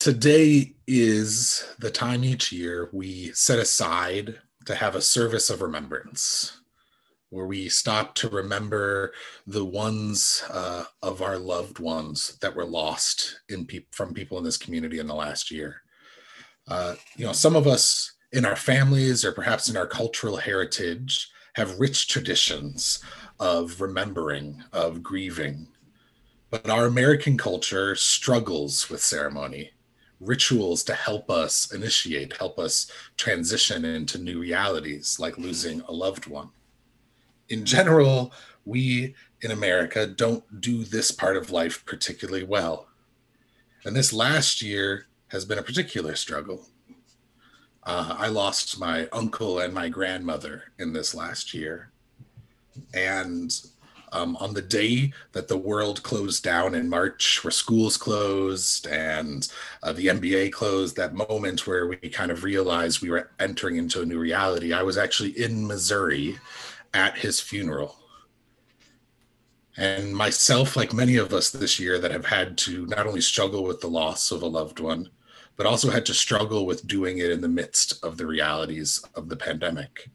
Today is the time each year we set aside to have a service of remembrance where we stop to remember the ones uh, of our loved ones that were lost in pe- from people in this community in the last year. Uh, you know, some of us in our families or perhaps in our cultural heritage have rich traditions of remembering, of grieving. But our American culture struggles with ceremony, rituals to help us initiate, help us transition into new realities like losing a loved one in general, we in America don't do this part of life particularly well. And this last year has been a particular struggle. Uh, I lost my uncle and my grandmother in this last year. And um, on the day that the world closed down in March, where schools closed and uh, the NBA closed, that moment where we kind of realized we were entering into a new reality, I was actually in Missouri at his funeral. And myself, like many of us this year that have had to not only struggle with the loss of a loved one, but also had to struggle with doing it in the midst of the realities of the pandemic,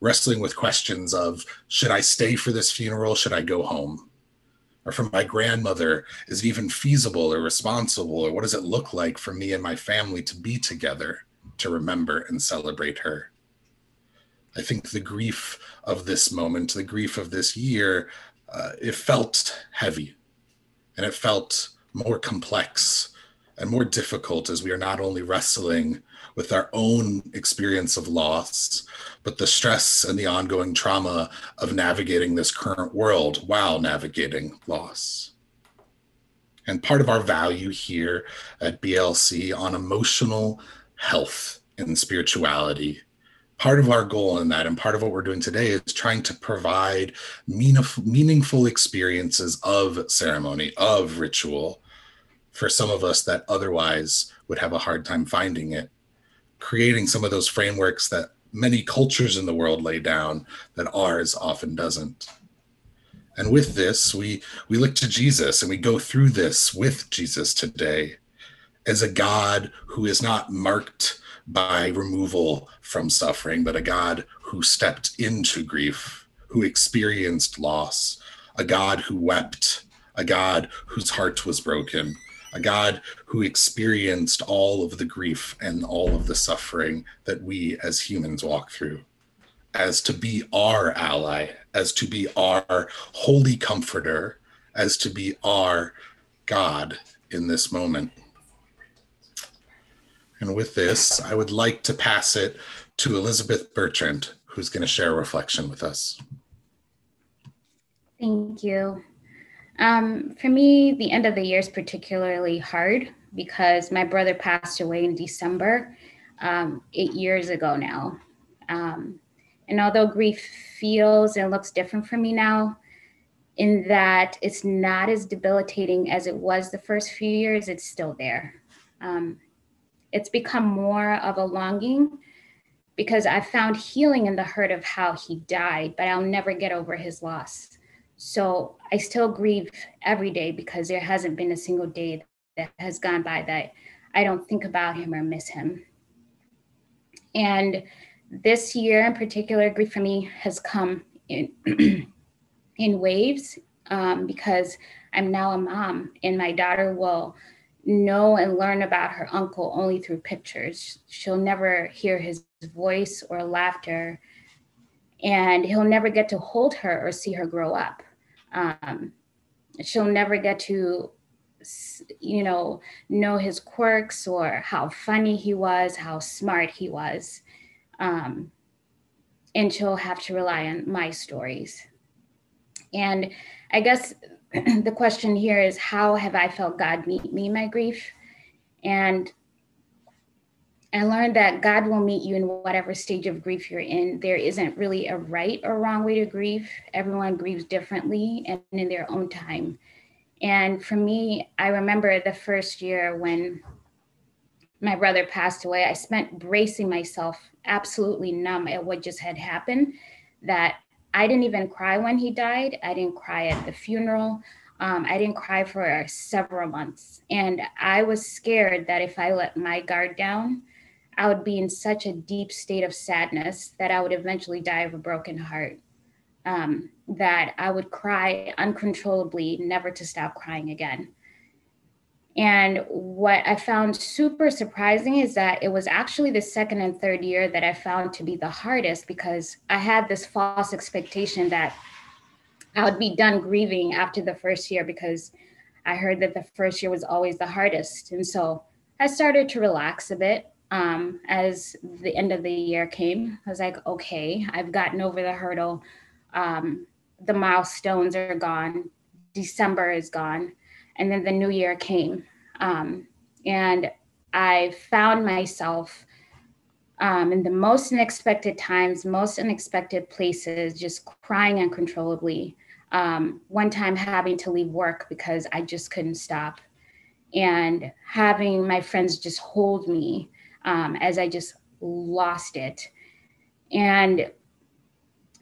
wrestling with questions of should I stay for this funeral? Should I go home? Or for my grandmother, is it even feasible or responsible? Or what does it look like for me and my family to be together to remember and celebrate her? I think the grief of this moment, the grief of this year, uh, it felt heavy and it felt more complex and more difficult as we are not only wrestling with our own experience of loss, but the stress and the ongoing trauma of navigating this current world while navigating loss. And part of our value here at BLC on emotional health and spirituality part of our goal in that and part of what we're doing today is trying to provide meaningful, experiences of ceremony of ritual for some of us that otherwise would have a hard time finding it. Creating some of those frameworks that many cultures in the world lay down that ours often doesn't. And with this we we look to jesus and we go through this with jesus today as a god who is not marked by removal from suffering, but a God who stepped into grief, who experienced loss, a God who wept, a God whose heart was broken, a God who experienced all of the grief and all of the suffering that we as humans walk through, as to be our ally, as to be our holy comforter, as to be our God in this moment. And with this, I would like to pass it to Elizabeth Bertrand, who's going to share a reflection with us. Thank you. Um, for me, the end of the year is particularly hard because my brother passed away in December, um, eight years ago now. Um, and although grief feels and looks different for me now, in that it's not as debilitating as it was the first few years, it's still there. Um, it's become more of a longing because I found healing in the hurt of how he died, but I'll never get over his loss. So I still grieve every day because there hasn't been a single day that has gone by that I don't think about him or miss him. And this year in particular, grief for me has come in in waves um, because I'm now a mom, and my daughter will know and learn about her uncle only through pictures. She'll never hear his voice or laughter, and he'll never get to hold her or see her grow up. Um, she'll never get to, you know, know his quirks or how funny he was, how smart he was. Um, and she'll have to rely on my stories. And I guess the question here is how have I felt God meet me my grief? And I learned that God will meet you in whatever stage of grief you're in. There isn't really a right or wrong way to grieve. Everyone grieves differently and in their own time. And for me, I remember the first year when my brother passed away, I spent bracing myself absolutely numb at what just had happened. That I didn't even cry when he died. I didn't cry at the funeral. Um, I didn't cry for several months. And I was scared that if I let my guard down, I would be in such a deep state of sadness that I would eventually die of a broken heart. Um, that I would cry uncontrollably, never to stop crying again. And what I found super surprising is that it was actually the second and third year that I found to be the hardest because I had this false expectation that I would be done grieving after the first year because I heard that the first year was always the hardest. And so I started to relax a bit um, as the end of the year came. I was like, okay, I've gotten over the hurdle. Um, the milestones are gone. December is gone. And then the new year came. Um, and I found myself um, in the most unexpected times, most unexpected places, just crying uncontrollably. Um, one time having to leave work because I just couldn't stop, and having my friends just hold me um, as I just lost it. And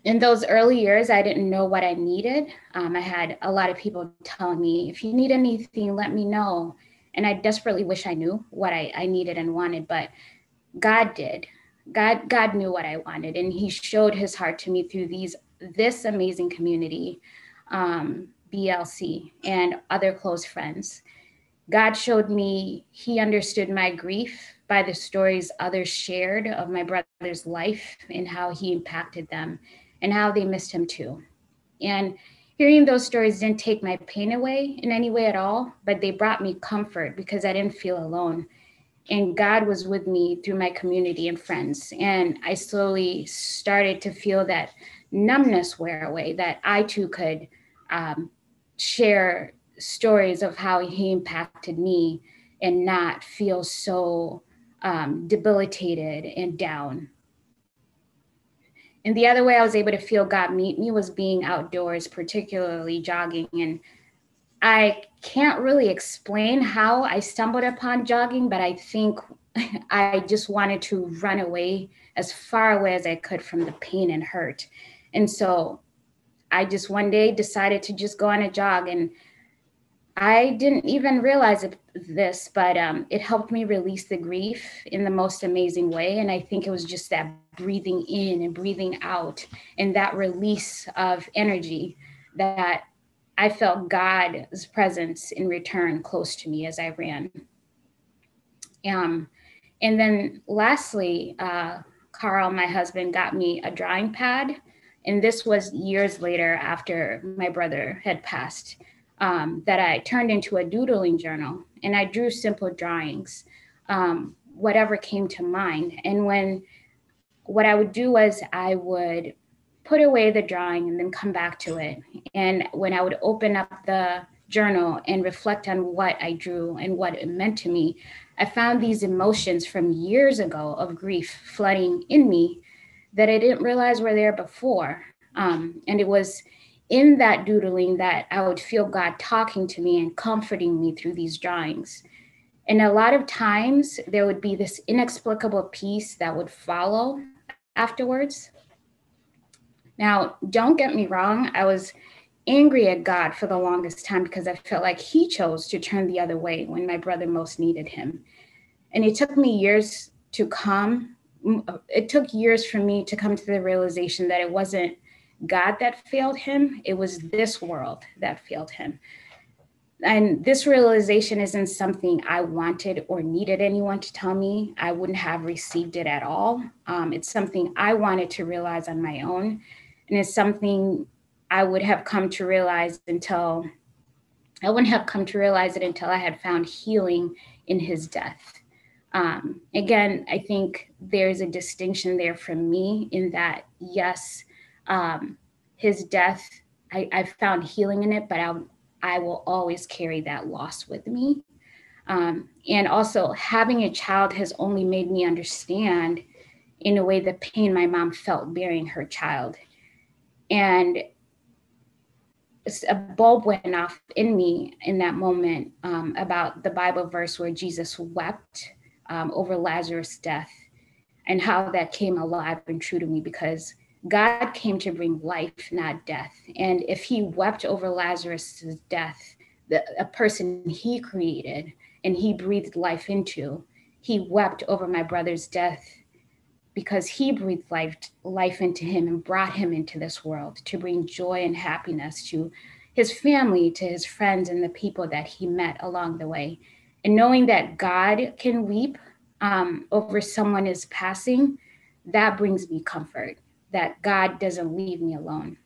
in those early years, I didn't know what I needed. Um, I had a lot of people telling me, if you need anything, let me know. And I desperately wish I knew what I, I needed and wanted, but God did. God, God knew what I wanted, and He showed His heart to me through these this amazing community, um, BLC, and other close friends. God showed me He understood my grief by the stories others shared of my brother's life and how He impacted them and how they missed Him too. And hearing those stories didn't take my pain away in any way at all, but they brought me comfort because I didn't feel alone and God was with me through my community and friends. And I slowly started to feel that numbness wear away, that I too could um, share stories of how He impacted me and not feel so um, debilitated and down. And the other way I was able to feel God meet me was being outdoors, particularly jogging and I can't really explain how I stumbled upon jogging, but I think I just wanted to run away as far away as I could from the pain and hurt. And so I just one day decided to just go on a jog. And I didn't even realize it, this, but um, it helped me release the grief in the most amazing way. And I think it was just that breathing in and breathing out and that release of energy that I felt God's presence in return close to me as I ran. Um, and then lastly, uh, Carl, my husband, got me a drawing pad. And this was years later after my brother had passed, um, that I turned into a doodling journal. And I drew simple drawings, um, whatever came to mind. And when what I would do was I would put away the drawing and then come back to it. And when I would open up the journal and reflect on what I drew and what it meant to me, I found these emotions from years ago of grief flooding in me that I didn't realize were there before. Um, and it was in that doodling that I would feel God talking to me and comforting me through these drawings. And a lot of times there would be this inexplicable peace that would follow afterwards. Now, don't get me wrong, I was angry at God for the longest time because I felt like He chose to turn the other way when my brother most needed Him. And it took me years to come, uh, it took years for me to come to the realization that it wasn't God that failed him, it was this world that failed him. And this realization isn't something I wanted or needed anyone to tell me. I wouldn't have received it at all. Um, it's something I wanted to realize on my own and it's something I would have come to realize until I wouldn't have come to realize it until I had found healing in his death. Um, again, I think there's a distinction there for me in that, yes, um, his death, I, I, found healing in it, but I, I will always carry that loss with me. Um, and also, having a child has only made me understand, in a way, the pain my mom felt bearing her child and a bulb went off in me in that moment um, about the Bible verse where Jesus wept um, over Lazarus' death and how that came alive and true to me because God came to bring life, not death. And if he wept over Lazarus' death, the, a person he created and he breathed life into, he wept over my brother's death because he breathed life, life into him and brought him into this world to bring joy and happiness to his family, to his friends, and the people that he met along the way. And knowing that God can weep um, over someone is passing, that brings me comfort that God doesn't leave me alone.